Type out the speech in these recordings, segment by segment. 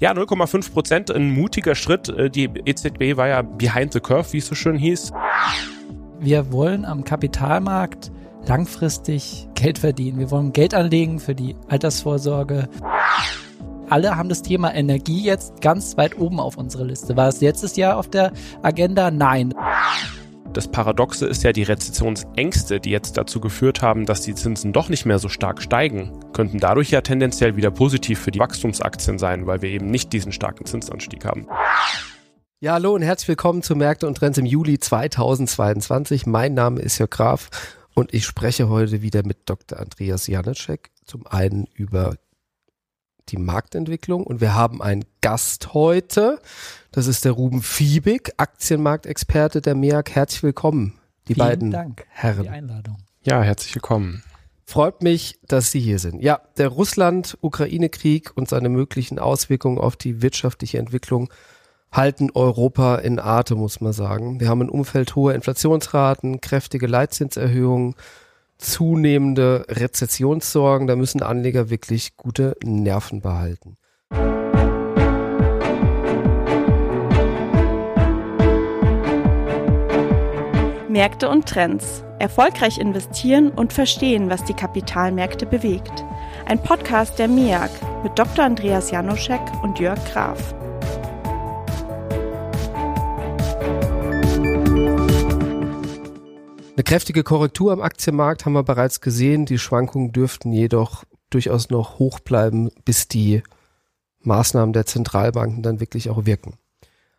Ja, 0,5 Prozent, ein mutiger Schritt. Äh, die EZB war ja behind the curve, wie es so schön hieß. Wir wollen am Kapitalmarkt langfristig Geld verdienen. Wir wollen Geld anlegen für die Altersvorsorge. Alle haben das Thema Energie jetzt ganz weit oben auf unserer Liste. War es letztes Jahr auf der Agenda? Nein. Das Paradoxe ist ja die Rezessionsängste, die jetzt dazu geführt haben, dass die Zinsen doch nicht mehr so stark steigen, könnten dadurch ja tendenziell wieder positiv für die Wachstumsaktien sein, weil wir eben nicht diesen starken Zinsanstieg haben. Ja, hallo und herzlich willkommen zu Märkte und Trends im Juli 2022. Mein Name ist Jörg Graf und ich spreche heute wieder mit Dr. Andreas Janacek. Zum einen über die Marktentwicklung und wir haben einen Gast heute. Das ist der Ruben Fiebig, Aktienmarktexperte der MEAG. Herzlich willkommen, die Vielen beiden Dank Herren. für die Einladung. Ja, herzlich willkommen. Freut mich, dass Sie hier sind. Ja, der Russland-Ukraine-Krieg und seine möglichen Auswirkungen auf die wirtschaftliche Entwicklung halten Europa in Atem, muss man sagen. Wir haben ein Umfeld hoher Inflationsraten, kräftige Leitzinserhöhungen, zunehmende Rezessionssorgen. Da müssen Anleger wirklich gute Nerven behalten. Märkte und Trends. Erfolgreich investieren und verstehen, was die Kapitalmärkte bewegt. Ein Podcast der MEAG mit Dr. Andreas Janoschek und Jörg Graf. Eine kräftige Korrektur am Aktienmarkt haben wir bereits gesehen. Die Schwankungen dürften jedoch durchaus noch hoch bleiben, bis die Maßnahmen der Zentralbanken dann wirklich auch wirken.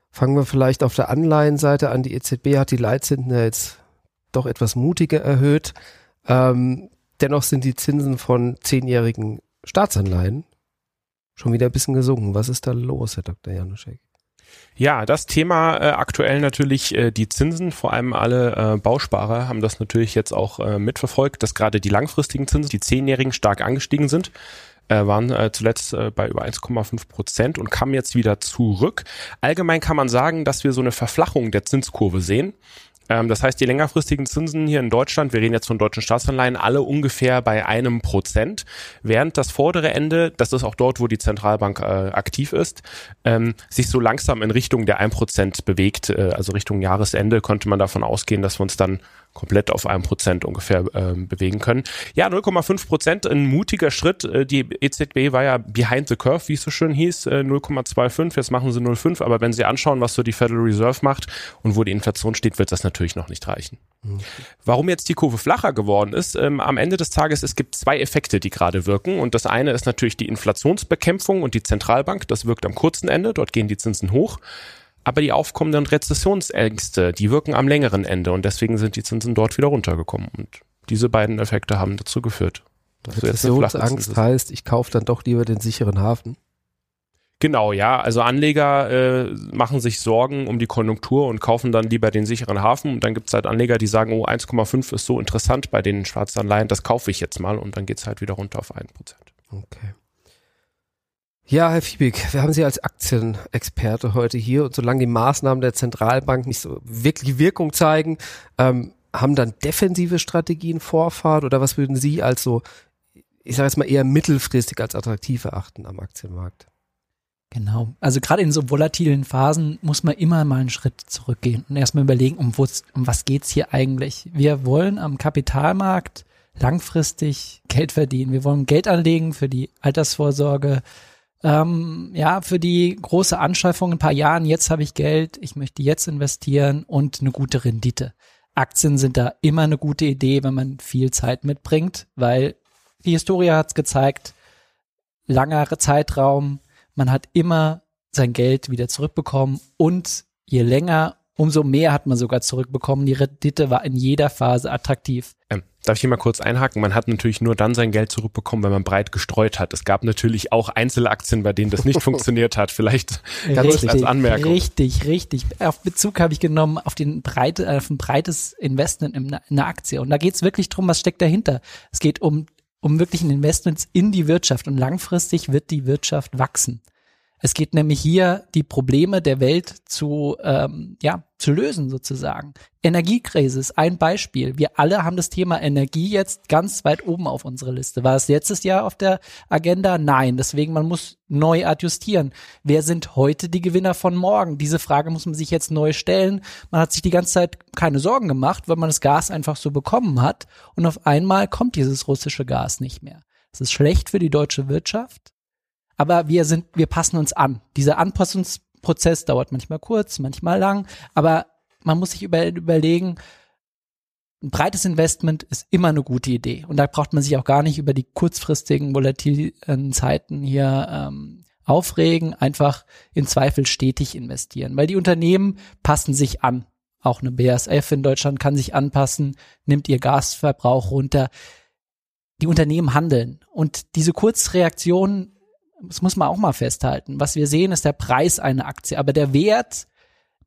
Fangen wir vielleicht auf der Anleihenseite an. Die EZB hat die Leitzinsen jetzt doch etwas mutiger erhöht. Ähm, dennoch sind die Zinsen von zehnjährigen Staatsanleihen schon wieder ein bisschen gesunken. Was ist da los, Herr Dr. Januszek? Ja, das Thema äh, aktuell natürlich äh, die Zinsen, vor allem alle äh, Bausparer haben das natürlich jetzt auch äh, mitverfolgt, dass gerade die langfristigen Zinsen, die zehnjährigen, stark angestiegen sind äh, waren äh, zuletzt äh, bei über 1,5 Prozent und kamen jetzt wieder zurück. Allgemein kann man sagen, dass wir so eine Verflachung der Zinskurve sehen. Ähm, das heißt, die längerfristigen Zinsen hier in Deutschland, wir reden jetzt von deutschen Staatsanleihen, alle ungefähr bei einem Prozent, während das vordere Ende, das ist auch dort, wo die Zentralbank äh, aktiv ist, ähm, sich so langsam in Richtung der 1 Prozent bewegt, äh, also Richtung Jahresende, könnte man davon ausgehen, dass wir uns dann komplett auf einem Prozent ungefähr ähm, bewegen können. Ja, 0,5 Prozent, ein mutiger Schritt. Äh, die EZB war ja behind the curve, wie es so schön hieß, äh, 0,25, jetzt machen sie 0,5, aber wenn Sie anschauen, was so die Federal Reserve macht und wo die Inflation steht, wird das natürlich noch nicht reichen. Warum jetzt die Kurve flacher geworden ist, ähm, am Ende des Tages, es gibt zwei Effekte, die gerade wirken und das eine ist natürlich die Inflationsbekämpfung und die Zentralbank, das wirkt am kurzen Ende, dort gehen die Zinsen hoch. Aber die aufkommenden Rezessionsängste, die wirken am längeren Ende und deswegen sind die Zinsen dort wieder runtergekommen. Und diese beiden Effekte haben dazu geführt. Rezessionsangst heißt, ich kaufe dann doch lieber den sicheren Hafen. Genau, ja. Also Anleger äh, machen sich Sorgen um die Konjunktur und kaufen dann lieber den sicheren Hafen. Und dann gibt es halt Anleger, die sagen, oh, 1,5 ist so interessant bei den Schwarzanleihen, das kaufe ich jetzt mal und dann geht's halt wieder runter auf 1%. Okay. Ja, Herr Fiebig, wir haben Sie als Aktienexperte heute hier und solange die Maßnahmen der Zentralbank nicht so wirklich Wirkung zeigen, ähm, haben dann defensive Strategien Vorfahrt oder was würden Sie als so, ich sage jetzt mal eher mittelfristig als attraktiv erachten am Aktienmarkt? Genau. Also gerade in so volatilen Phasen muss man immer mal einen Schritt zurückgehen und erstmal überlegen, um, um was geht's hier eigentlich? Wir wollen am Kapitalmarkt langfristig Geld verdienen. Wir wollen Geld anlegen für die Altersvorsorge, ähm, ja, für die große Anschaffung in ein paar Jahren, jetzt habe ich Geld, ich möchte jetzt investieren und eine gute Rendite. Aktien sind da immer eine gute Idee, wenn man viel Zeit mitbringt, weil die Historie hat es gezeigt, langer Zeitraum, man hat immer sein Geld wieder zurückbekommen und je länger Umso mehr hat man sogar zurückbekommen. Die Rendite war in jeder Phase attraktiv. Ähm, darf ich hier mal kurz einhaken? Man hat natürlich nur dann sein Geld zurückbekommen, wenn man breit gestreut hat. Es gab natürlich auch Einzelaktien, bei denen das nicht funktioniert hat. Vielleicht richtig, als Anmerkung. Richtig, richtig. Auf Bezug habe ich genommen auf, den breite, auf ein breites Investment in einer Aktie. Und da geht es wirklich drum, was steckt dahinter. Es geht um, um wirklich ein Investments in die Wirtschaft und langfristig wird die Wirtschaft wachsen. Es geht nämlich hier, die Probleme der Welt zu, ähm, ja, zu lösen sozusagen. Energiekrise ist ein Beispiel. Wir alle haben das Thema Energie jetzt ganz weit oben auf unsere Liste. War es letztes Jahr auf der Agenda? Nein. Deswegen, man muss neu adjustieren. Wer sind heute die Gewinner von morgen? Diese Frage muss man sich jetzt neu stellen. Man hat sich die ganze Zeit keine Sorgen gemacht, weil man das Gas einfach so bekommen hat. Und auf einmal kommt dieses russische Gas nicht mehr. Das ist schlecht für die deutsche Wirtschaft aber wir sind, wir passen uns an. Dieser Anpassungsprozess dauert manchmal kurz, manchmal lang, aber man muss sich über, überlegen, ein breites Investment ist immer eine gute Idee. Und da braucht man sich auch gar nicht über die kurzfristigen, volatilen Zeiten hier ähm, aufregen, einfach in Zweifel stetig investieren. Weil die Unternehmen passen sich an. Auch eine BASF in Deutschland kann sich anpassen, nimmt ihr Gasverbrauch runter. Die Unternehmen handeln. Und diese Kurzreaktionen das muss man auch mal festhalten. Was wir sehen, ist der Preis einer Aktie, aber der Wert,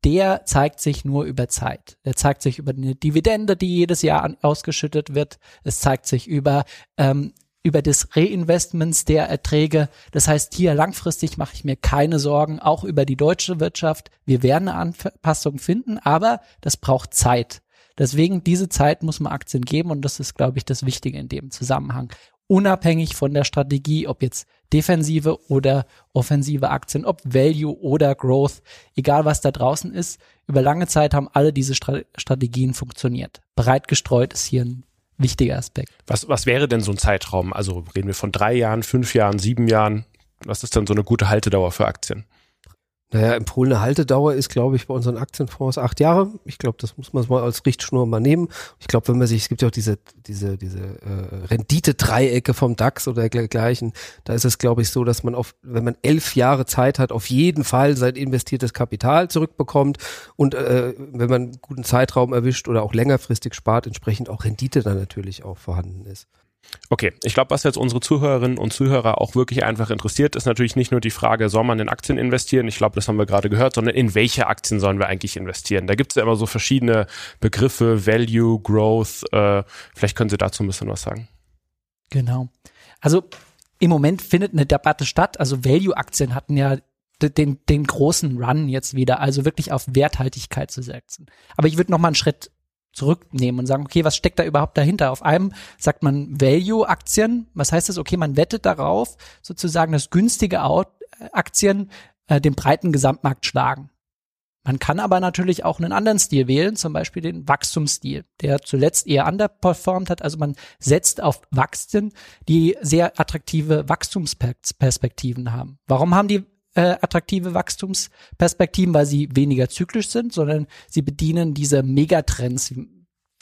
der zeigt sich nur über Zeit. Der zeigt sich über eine Dividende, die jedes Jahr ausgeschüttet wird. Es zeigt sich über ähm, über des Reinvestments der Erträge. Das heißt, hier langfristig mache ich mir keine Sorgen, auch über die deutsche Wirtschaft. Wir werden eine Anpassung finden, aber das braucht Zeit. Deswegen diese Zeit muss man Aktien geben und das ist, glaube ich, das Wichtige in dem Zusammenhang unabhängig von der Strategie, ob jetzt defensive oder offensive Aktien, ob Value oder Growth, egal was da draußen ist, über lange Zeit haben alle diese Strategien funktioniert. Breit gestreut ist hier ein wichtiger Aspekt. Was, was wäre denn so ein Zeitraum? Also reden wir von drei Jahren, fünf Jahren, sieben Jahren? Was ist dann so eine gute Haltedauer für Aktien? Naja, empfohlene Haltedauer ist, glaube ich, bei unseren Aktienfonds acht Jahre. Ich glaube, das muss man mal als Richtschnur mal nehmen. Ich glaube, wenn man sich, es gibt ja auch diese, diese, diese äh, Renditedreiecke vom DAX oder dergleichen, da ist es, glaube ich, so, dass man auf, wenn man elf Jahre Zeit hat, auf jeden Fall sein investiertes Kapital zurückbekommt und äh, wenn man einen guten Zeitraum erwischt oder auch längerfristig spart, entsprechend auch Rendite dann natürlich auch vorhanden ist. Okay, ich glaube, was jetzt unsere Zuhörerinnen und Zuhörer auch wirklich einfach interessiert, ist natürlich nicht nur die Frage, soll man in Aktien investieren? Ich glaube, das haben wir gerade gehört, sondern in welche Aktien sollen wir eigentlich investieren? Da gibt es ja immer so verschiedene Begriffe, Value, Growth. Äh, vielleicht können Sie dazu ein bisschen was sagen. Genau. Also im Moment findet eine Debatte statt. Also Value-Aktien hatten ja den, den großen Run jetzt wieder, also wirklich auf Werthaltigkeit zu setzen. Aber ich würde noch mal einen Schritt zurücknehmen und sagen, okay, was steckt da überhaupt dahinter? Auf einem sagt man Value-Aktien. Was heißt das? Okay, man wettet darauf, sozusagen, dass günstige Aktien äh, den breiten Gesamtmarkt schlagen. Man kann aber natürlich auch einen anderen Stil wählen, zum Beispiel den Wachstumsstil, der zuletzt eher underperformed hat. Also man setzt auf Wachstum, die sehr attraktive Wachstumsperspektiven haben. Warum haben die äh, attraktive Wachstumsperspektiven, weil sie weniger zyklisch sind, sondern sie bedienen diese Megatrends,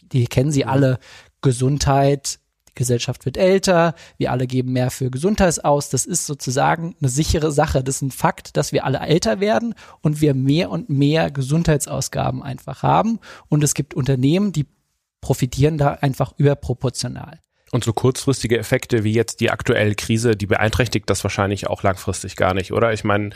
die kennen sie alle, Gesundheit, die Gesellschaft wird älter, wir alle geben mehr für Gesundheit aus. Das ist sozusagen eine sichere Sache. Das ist ein Fakt, dass wir alle älter werden und wir mehr und mehr Gesundheitsausgaben einfach haben. Und es gibt Unternehmen, die profitieren da einfach überproportional. Und so kurzfristige Effekte wie jetzt die aktuelle Krise, die beeinträchtigt das wahrscheinlich auch langfristig gar nicht, oder? Ich meine,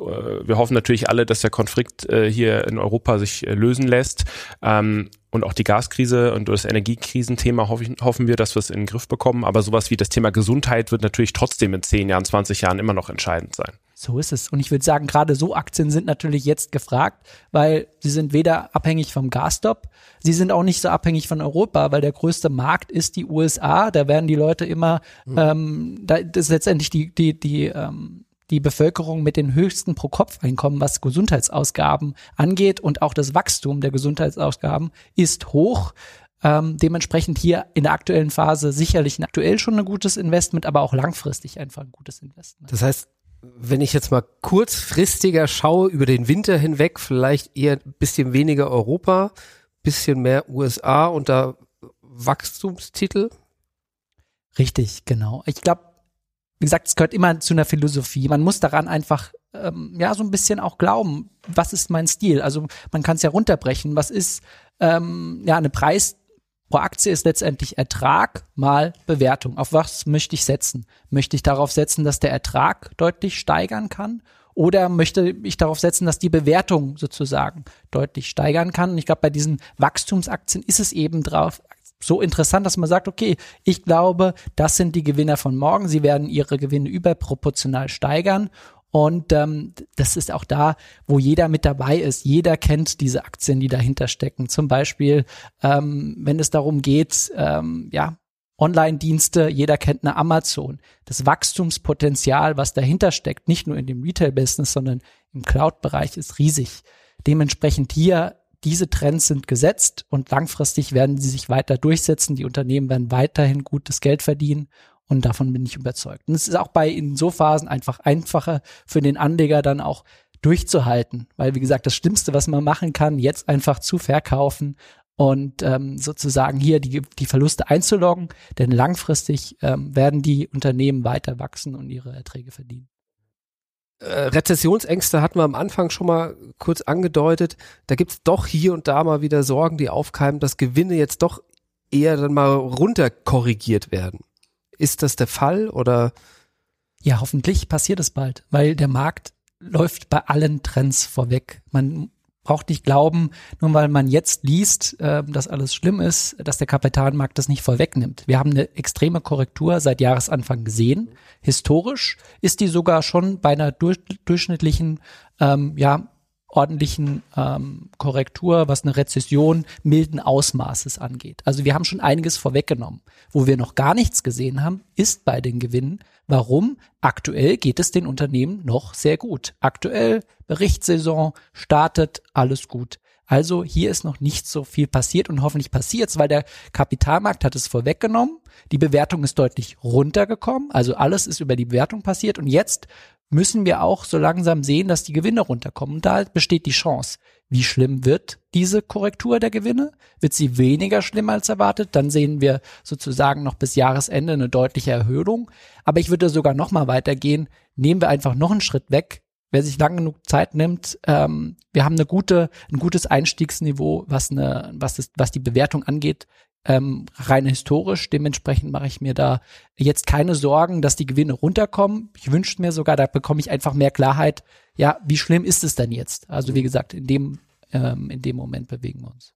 äh, wir hoffen natürlich alle, dass der Konflikt äh, hier in Europa sich äh, lösen lässt. Ähm, und auch die Gaskrise und das Energiekrisenthema hoffen wir, dass wir es in den Griff bekommen. Aber sowas wie das Thema Gesundheit wird natürlich trotzdem in 10 Jahren, 20 Jahren immer noch entscheidend sein. So ist es. Und ich würde sagen, gerade so Aktien sind natürlich jetzt gefragt, weil sie sind weder abhängig vom Gasstop, sie sind auch nicht so abhängig von Europa, weil der größte Markt ist die USA. Da werden die Leute immer, mhm. ähm, da ist letztendlich die, die, die, ähm, die Bevölkerung mit den höchsten Pro-Kopf-Einkommen, was Gesundheitsausgaben angeht und auch das Wachstum der Gesundheitsausgaben ist hoch. Ähm, dementsprechend hier in der aktuellen Phase sicherlich aktuell schon ein gutes Investment, aber auch langfristig einfach ein gutes Investment. Das heißt, wenn ich jetzt mal kurzfristiger schaue über den Winter hinweg, vielleicht eher ein bisschen weniger Europa, bisschen mehr USA und da Wachstumstitel? Richtig, genau. Ich glaube, wie gesagt, es gehört immer zu einer Philosophie. Man muss daran einfach ähm, ja so ein bisschen auch glauben, was ist mein Stil? Also man kann es ja runterbrechen. Was ist ähm, ja eine Preis pro Aktie ist letztendlich Ertrag mal Bewertung. Auf was möchte ich setzen? Möchte ich darauf setzen, dass der Ertrag deutlich steigern kann? Oder möchte ich darauf setzen, dass die Bewertung sozusagen deutlich steigern kann? Und ich glaube, bei diesen Wachstumsaktien ist es eben drauf so interessant, dass man sagt, okay, ich glaube, das sind die Gewinner von morgen. Sie werden ihre Gewinne überproportional steigern. Und ähm, das ist auch da, wo jeder mit dabei ist. Jeder kennt diese Aktien, die dahinter stecken. Zum Beispiel, ähm, wenn es darum geht, ähm, ja, Online-Dienste, jeder kennt eine Amazon. Das Wachstumspotenzial, was dahinter steckt, nicht nur in dem Retail-Business, sondern im Cloud-Bereich, ist riesig. Dementsprechend hier, diese Trends sind gesetzt und langfristig werden sie sich weiter durchsetzen. Die Unternehmen werden weiterhin gutes Geld verdienen und davon bin ich überzeugt. Und es ist auch bei in so Phasen einfach einfacher für den Anleger dann auch durchzuhalten, weil wie gesagt, das Schlimmste, was man machen kann, jetzt einfach zu verkaufen und ähm, sozusagen hier die, die Verluste einzuloggen, denn langfristig ähm, werden die Unternehmen weiter wachsen und ihre Erträge verdienen. Äh, Rezessionsängste hatten wir am Anfang schon mal kurz angedeutet. Da gibt's doch hier und da mal wieder Sorgen, die aufkeimen, dass Gewinne jetzt doch eher dann mal runterkorrigiert werden. Ist das der Fall oder? Ja, hoffentlich passiert es bald, weil der Markt läuft bei allen Trends vorweg. Man braucht nicht glauben, nur weil man jetzt liest, äh, dass alles schlimm ist, dass der Kapitalmarkt das nicht vorwegnimmt. Wir haben eine extreme Korrektur seit Jahresanfang gesehen. Historisch ist die sogar schon bei einer durch, durchschnittlichen ähm, ja, ordentlichen ähm, Korrektur, was eine Rezession milden Ausmaßes angeht. Also wir haben schon einiges vorweggenommen. Wo wir noch gar nichts gesehen haben, ist bei den Gewinnen. Warum? Aktuell geht es den Unternehmen noch sehr gut. Aktuell Berichtssaison startet, alles gut. Also hier ist noch nicht so viel passiert und hoffentlich passiert es, weil der Kapitalmarkt hat es vorweggenommen. Die Bewertung ist deutlich runtergekommen. Also alles ist über die Bewertung passiert und jetzt müssen wir auch so langsam sehen, dass die Gewinne runterkommen. Und da besteht die Chance. Wie schlimm wird diese Korrektur der Gewinne? Wird sie weniger schlimm als erwartet? Dann sehen wir sozusagen noch bis Jahresende eine deutliche Erhöhung. Aber ich würde sogar noch mal weitergehen. Nehmen wir einfach noch einen Schritt weg. Wer sich lang genug Zeit nimmt, ähm, wir haben eine gute, ein gutes Einstiegsniveau, was eine, was das, was die Bewertung angeht ähm, rein historisch. Dementsprechend mache ich mir da jetzt keine Sorgen, dass die Gewinne runterkommen. Ich wünsche mir sogar, da bekomme ich einfach mehr Klarheit. Ja, wie schlimm ist es denn jetzt? Also wie gesagt, in dem ähm, in dem Moment bewegen wir uns.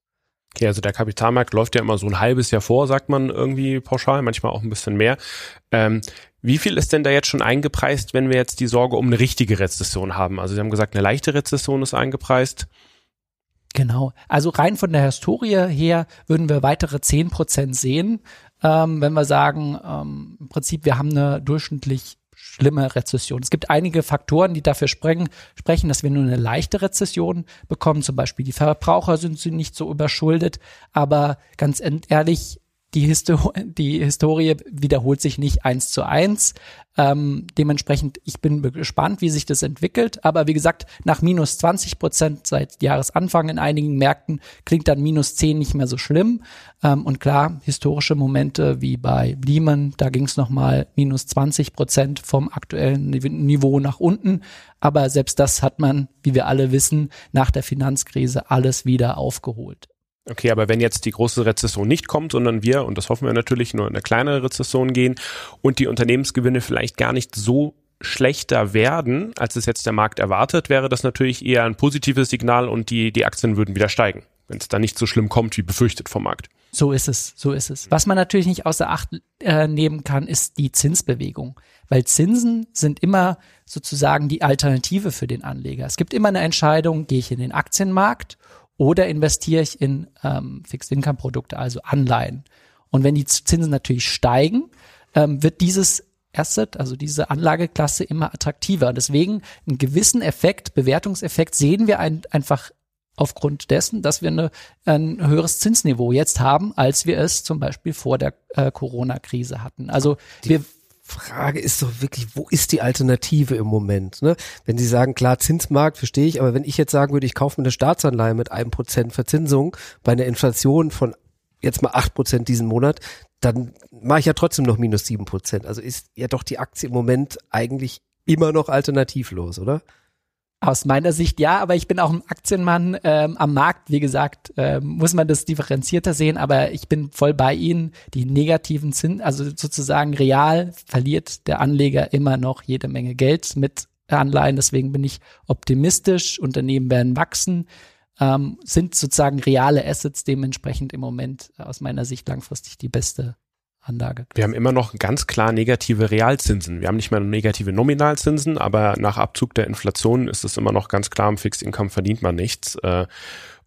Okay, also der Kapitalmarkt läuft ja immer so ein halbes Jahr vor, sagt man irgendwie pauschal, manchmal auch ein bisschen mehr. Ähm, wie viel ist denn da jetzt schon eingepreist, wenn wir jetzt die Sorge um eine richtige Rezession haben? Also Sie haben gesagt, eine leichte Rezession ist eingepreist. Genau. Also rein von der Historie her würden wir weitere zehn Prozent sehen, ähm, wenn wir sagen, ähm, im Prinzip, wir haben eine durchschnittlich schlimme Rezession. Es gibt einige Faktoren, die dafür sprechen, sprechen, dass wir nur eine leichte Rezession bekommen. Zum Beispiel die Verbraucher sind nicht so überschuldet. Aber ganz ehrlich, die, Histo die Historie wiederholt sich nicht eins zu eins. Ähm, dementsprechend, ich bin gespannt, wie sich das entwickelt. Aber wie gesagt, nach minus 20 Prozent seit Jahresanfang in einigen Märkten klingt dann minus 10 nicht mehr so schlimm. Ähm, und klar, historische Momente wie bei Lehman, da ging es nochmal minus 20 Prozent vom aktuellen Niveau nach unten. Aber selbst das hat man, wie wir alle wissen, nach der Finanzkrise alles wieder aufgeholt. Okay, aber wenn jetzt die große Rezession nicht kommt, sondern wir, und das hoffen wir natürlich, nur in eine kleinere Rezession gehen und die Unternehmensgewinne vielleicht gar nicht so schlechter werden, als es jetzt der Markt erwartet, wäre das natürlich eher ein positives Signal und die, die Aktien würden wieder steigen, wenn es dann nicht so schlimm kommt, wie befürchtet vom Markt. So ist es, so ist es. Was man natürlich nicht außer Acht äh, nehmen kann, ist die Zinsbewegung. Weil Zinsen sind immer sozusagen die Alternative für den Anleger. Es gibt immer eine Entscheidung, gehe ich in den Aktienmarkt oder investiere ich in ähm, Fixed-Income-Produkte, also Anleihen. Und wenn die Zinsen natürlich steigen, ähm, wird dieses Asset, also diese Anlageklasse immer attraktiver. Deswegen einen gewissen Effekt, Bewertungseffekt sehen wir ein, einfach aufgrund dessen, dass wir eine, ein höheres Zinsniveau jetzt haben, als wir es zum Beispiel vor der äh, Corona-Krise hatten. Also die, wir Frage ist doch wirklich, wo ist die Alternative im Moment? Ne? Wenn Sie sagen, klar, Zinsmarkt, verstehe ich, aber wenn ich jetzt sagen würde, ich kaufe mir eine Staatsanleihe mit einem Prozent Verzinsung bei einer Inflation von jetzt mal acht Prozent diesen Monat, dann mache ich ja trotzdem noch minus sieben Prozent. Also ist ja doch die Aktie im Moment eigentlich immer noch alternativlos, oder? Aus meiner Sicht ja, aber ich bin auch ein Aktienmann ähm, am Markt. Wie gesagt, ähm, muss man das differenzierter sehen, aber ich bin voll bei Ihnen. Die negativen Zinsen, also sozusagen real verliert der Anleger immer noch jede Menge Geld mit Anleihen. Deswegen bin ich optimistisch. Unternehmen werden wachsen, ähm, sind sozusagen reale Assets dementsprechend im Moment aus meiner Sicht langfristig die beste Anlage. Wir haben immer noch ganz klar negative Realzinsen. Wir haben nicht mehr negative Nominalzinsen, aber nach Abzug der Inflation ist es immer noch ganz klar, im Fixed Income verdient man nichts. Äh,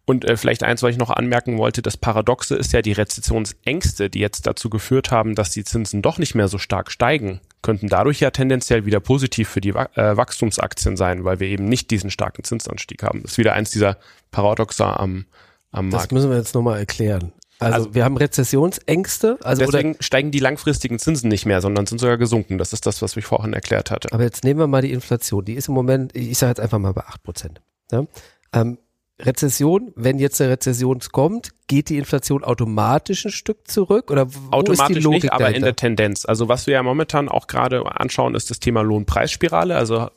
und äh, vielleicht eins, was ich noch anmerken wollte, das Paradoxe ist ja die Rezessionsängste, die jetzt dazu geführt haben, dass die Zinsen doch nicht mehr so stark steigen, könnten dadurch ja tendenziell wieder positiv für die äh, Wachstumsaktien sein, weil wir eben nicht diesen starken Zinsanstieg haben. Das ist wieder eins dieser Paradoxa am, am Markt. Das müssen wir jetzt nochmal erklären. Also, also, wir haben Rezessionsängste. Also deswegen steigen die langfristigen Zinsen nicht mehr, sondern sind sogar gesunken. Das ist das, was ich vorhin erklärt hatte. Aber jetzt nehmen wir mal die Inflation. Die ist im Moment, ich sage jetzt einfach mal bei acht Prozent. Ja? Ähm, Rezession, wenn jetzt eine Rezession kommt, geht die Inflation automatisch ein Stück zurück oder wo automatisch ist die Logik nicht, aber dahinter? in der Tendenz. Also was wir ja momentan auch gerade anschauen, ist das Thema Lohnpreisspirale. Also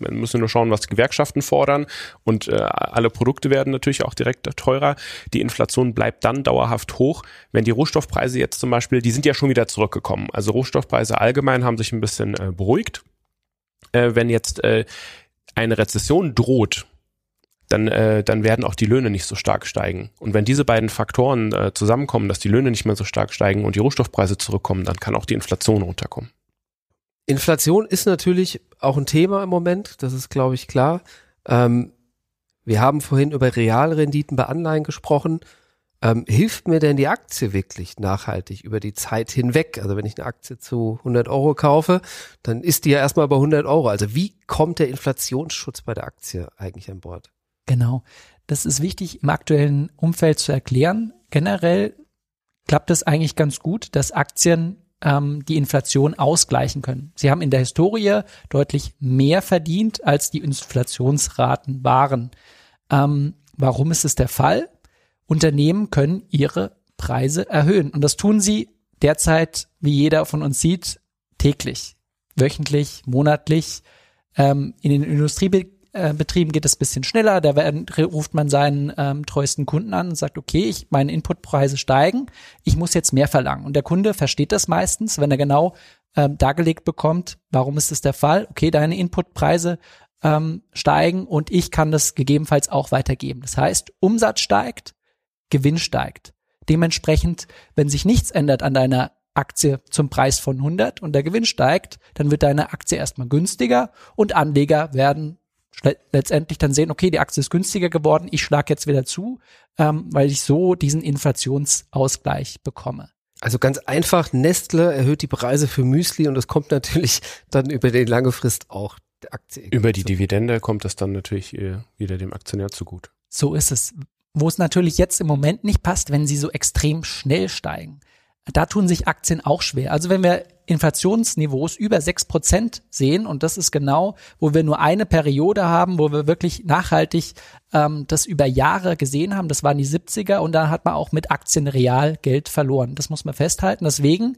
man muss nur schauen, was Gewerkschaften fordern und äh, alle Produkte werden natürlich auch direkt teurer. Die Inflation bleibt dann dauerhaft hoch, wenn die Rohstoffpreise jetzt zum Beispiel, die sind ja schon wieder zurückgekommen. Also Rohstoffpreise allgemein haben sich ein bisschen äh, beruhigt. Äh, wenn jetzt äh, eine Rezession droht, dann, äh, dann werden auch die Löhne nicht so stark steigen. Und wenn diese beiden Faktoren äh, zusammenkommen, dass die Löhne nicht mehr so stark steigen und die Rohstoffpreise zurückkommen, dann kann auch die Inflation runterkommen. Inflation ist natürlich auch ein Thema im Moment, das ist, glaube ich, klar. Ähm, wir haben vorhin über Realrenditen bei Anleihen gesprochen. Ähm, hilft mir denn die Aktie wirklich nachhaltig über die Zeit hinweg? Also wenn ich eine Aktie zu 100 Euro kaufe, dann ist die ja erstmal bei 100 Euro. Also wie kommt der Inflationsschutz bei der Aktie eigentlich an Bord? Genau. Das ist wichtig im aktuellen Umfeld zu erklären. Generell klappt es eigentlich ganz gut, dass Aktien ähm, die Inflation ausgleichen können. Sie haben in der Historie deutlich mehr verdient, als die Inflationsraten waren. Ähm, warum ist es der Fall? Unternehmen können ihre Preise erhöhen. Und das tun sie derzeit, wie jeder von uns sieht, täglich, wöchentlich, monatlich. Ähm, in den Industriebetrieben äh, Betrieben geht es bisschen schneller. Da ruft man seinen ähm, treuesten Kunden an und sagt, okay, ich, meine Inputpreise steigen, ich muss jetzt mehr verlangen. Und der Kunde versteht das meistens, wenn er genau ähm, dargelegt bekommt, warum ist das der Fall? Okay, deine Inputpreise ähm, steigen und ich kann das gegebenenfalls auch weitergeben. Das heißt, Umsatz steigt, Gewinn steigt. Dementsprechend, wenn sich nichts ändert an deiner Aktie zum Preis von 100 und der Gewinn steigt, dann wird deine Aktie erstmal günstiger und Anleger werden letztendlich dann sehen, okay, die Aktie ist günstiger geworden, ich schlage jetzt wieder zu, ähm, weil ich so diesen Inflationsausgleich bekomme. Also ganz einfach, Nestle erhöht die Preise für Müsli und das kommt natürlich dann über die lange Frist auch der Aktie. Über die Dividende kommt das dann natürlich äh, wieder dem Aktionär zugute. So ist es. Wo es natürlich jetzt im Moment nicht passt, wenn sie so extrem schnell steigen. Da tun sich Aktien auch schwer. Also wenn wir Inflationsniveaus über sechs Prozent sehen. Und das ist genau, wo wir nur eine Periode haben, wo wir wirklich nachhaltig ähm, das über Jahre gesehen haben. Das waren die 70er und dann hat man auch mit Aktien real Geld verloren. Das muss man festhalten. Deswegen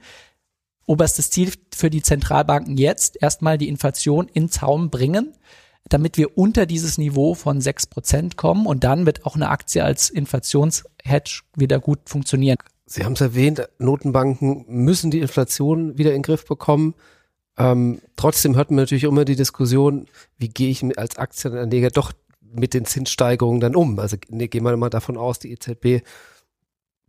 oberstes Ziel für die Zentralbanken jetzt erstmal die Inflation in Zaum bringen damit wir unter dieses Niveau von sechs Prozent kommen und dann wird auch eine Aktie als Inflationshedge wieder gut funktionieren. Sie haben es erwähnt, Notenbanken müssen die Inflation wieder in den Griff bekommen. Ähm, trotzdem hört man natürlich immer die Diskussion, wie gehe ich als Aktienanleger doch mit den Zinssteigerungen dann um? Also ne, gehen wir mal davon aus, die EZB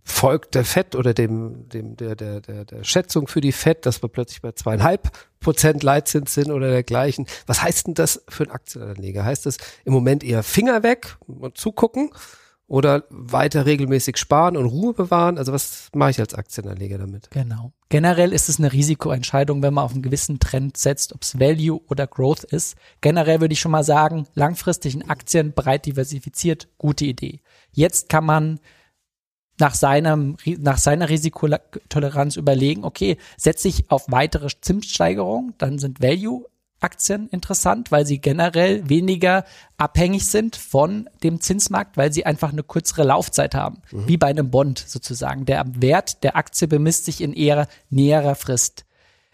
folgt der FED oder dem, dem der, der, der, der Schätzung für die FED, dass wir plötzlich bei zweieinhalb Prozent Leitzins sind oder dergleichen. Was heißt denn das für einen Aktienanleger? Heißt das im Moment eher Finger weg und zugucken? Oder weiter regelmäßig sparen und Ruhe bewahren? Also was mache ich als Aktienanleger damit? Genau. Generell ist es eine Risikoentscheidung, wenn man auf einen gewissen Trend setzt, ob es Value oder Growth ist. Generell würde ich schon mal sagen, langfristig in Aktien breit diversifiziert, gute Idee. Jetzt kann man nach seinem, nach seiner Risikotoleranz überlegen, okay, setze ich auf weitere Zinssteigerungen, dann sind Value Aktien interessant, weil sie generell weniger abhängig sind von dem Zinsmarkt, weil sie einfach eine kürzere Laufzeit haben, mhm. wie bei einem Bond sozusagen. Der Wert der Aktie bemisst sich in eher näherer Frist.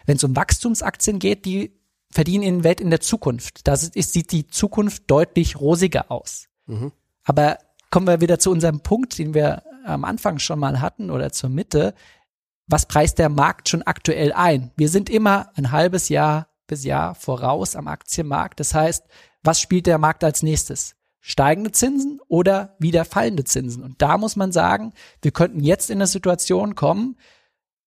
Wenn es um Wachstumsaktien geht, die verdienen in Welt in der Zukunft. Da sieht die Zukunft deutlich rosiger aus. Mhm. Aber kommen wir wieder zu unserem Punkt, den wir am Anfang schon mal hatten oder zur Mitte. Was preist der Markt schon aktuell ein? Wir sind immer ein halbes Jahr bis Jahr voraus am Aktienmarkt. Das heißt, was spielt der Markt als nächstes? Steigende Zinsen oder wieder fallende Zinsen? Und da muss man sagen, wir könnten jetzt in eine Situation kommen,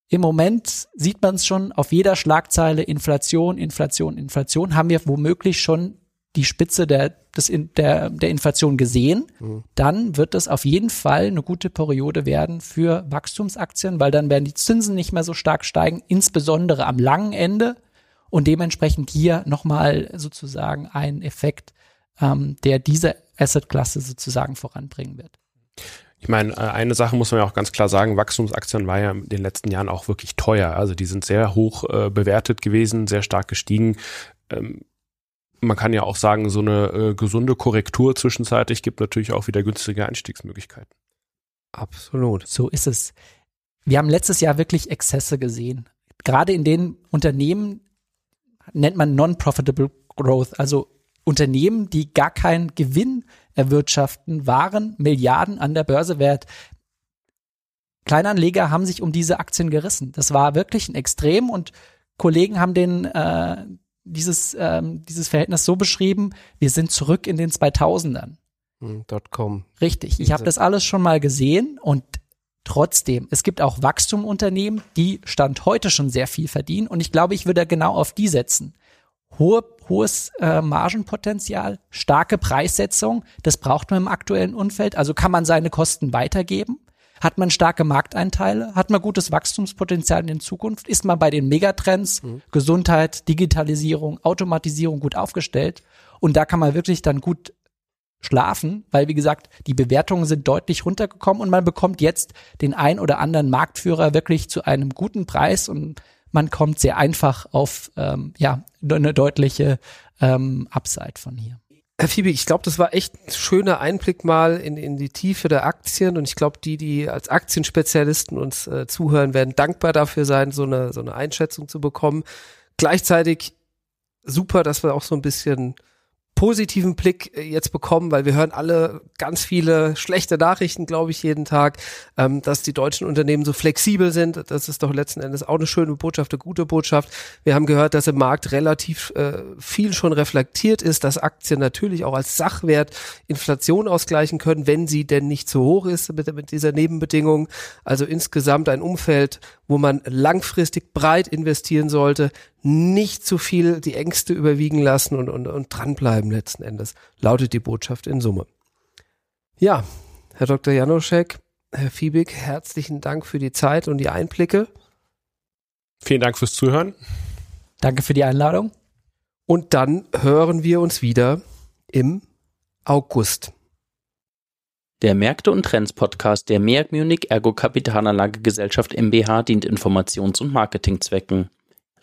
im Moment sieht man es schon auf jeder Schlagzeile Inflation, Inflation, Inflation. Haben wir womöglich schon die Spitze der, des, der, der Inflation gesehen, mhm. dann wird es auf jeden Fall eine gute Periode werden für Wachstumsaktien, weil dann werden die Zinsen nicht mehr so stark steigen, insbesondere am langen Ende und dementsprechend hier nochmal sozusagen ein Effekt, ähm, der diese Assetklasse sozusagen voranbringen wird. Ich meine, äh, eine Sache muss man ja auch ganz klar sagen, Wachstumsaktien war ja in den letzten Jahren auch wirklich teuer. Also die sind sehr hoch äh, bewertet gewesen, sehr stark gestiegen. Ähm, man kann ja auch sagen, so eine äh, gesunde Korrektur zwischenzeitlich gibt natürlich auch wieder günstige Einstiegsmöglichkeiten. Absolut. So ist es. Wir haben letztes Jahr wirklich Exzesse gesehen. Gerade in den Unternehmen nennt man non-profitable growth, also Unternehmen, die gar keinen Gewinn erwirtschaften, waren Milliarden an der Börse wert. Kleinanleger haben sich um diese Aktien gerissen. Das war wirklich ein Extrem und Kollegen haben den äh, dieses, ähm, dieses Verhältnis so beschrieben, wir sind zurück in den 2000ern. Hm, .com. Richtig, ich habe das alles schon mal gesehen und trotzdem, es gibt auch Wachstumunternehmen, die Stand heute schon sehr viel verdienen und ich glaube, ich würde genau auf die setzen. Hohe, hohes äh, Margenpotenzial, starke Preissetzung, das braucht man im aktuellen Umfeld, also kann man seine Kosten weitergeben hat man starke Markteinteile? Hat man gutes Wachstumspotenzial in Zukunft? Ist man bei den Megatrends mhm. Gesundheit, Digitalisierung, Automatisierung gut aufgestellt? Und da kann man wirklich dann gut schlafen, weil wie gesagt, die Bewertungen sind deutlich runtergekommen und man bekommt jetzt den ein oder anderen Marktführer wirklich zu einem guten Preis und man kommt sehr einfach auf ähm, ja eine deutliche ähm, Upside von hier. Herr Fiebe, ich glaube, das war echt ein schöner Einblick mal in, in die Tiefe der Aktien und ich glaube, die, die als Aktienspezialisten uns äh, zuhören, werden dankbar dafür sein, so eine, so eine Einschätzung zu bekommen. Gleichzeitig super, dass wir auch so ein bisschen positiven Blick äh, jetzt bekommen, weil wir hören alle ganz viele schlechte Nachrichten, glaube ich, jeden Tag, ähm, dass die deutschen Unternehmen so flexibel sind. Das ist doch letzten Endes auch eine schöne Botschaft, eine gute Botschaft. Wir haben gehört, dass im Markt relativ äh, viel schon reflektiert ist, dass Aktien natürlich auch als Sachwert Inflation ausgleichen können, wenn sie denn nicht zu hoch ist mit, mit dieser Nebenbedingung. Also insgesamt ein Umfeld, wo man langfristig breit investieren sollte, nicht zu viel die Ängste überwiegen lassen und, und, und dranbleiben letzten Endes, lautet die Botschaft in Summe. Ja, Herr Dr. Janoschek, Herr Fiebig, herzlichen Dank für die Zeit und die Einblicke. Vielen Dank fürs Zuhören. Danke für die Einladung. Und dann hören wir uns wieder im August. Der Märkte und Trends Podcast der MEAG Munich Ergo Kapitalanlage Gesellschaft MBH dient Informations- und Marketingzwecken.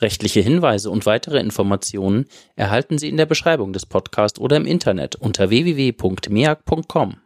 Rechtliche Hinweise und weitere Informationen erhalten Sie in der Beschreibung des Podcasts oder im Internet unter www.meag.com.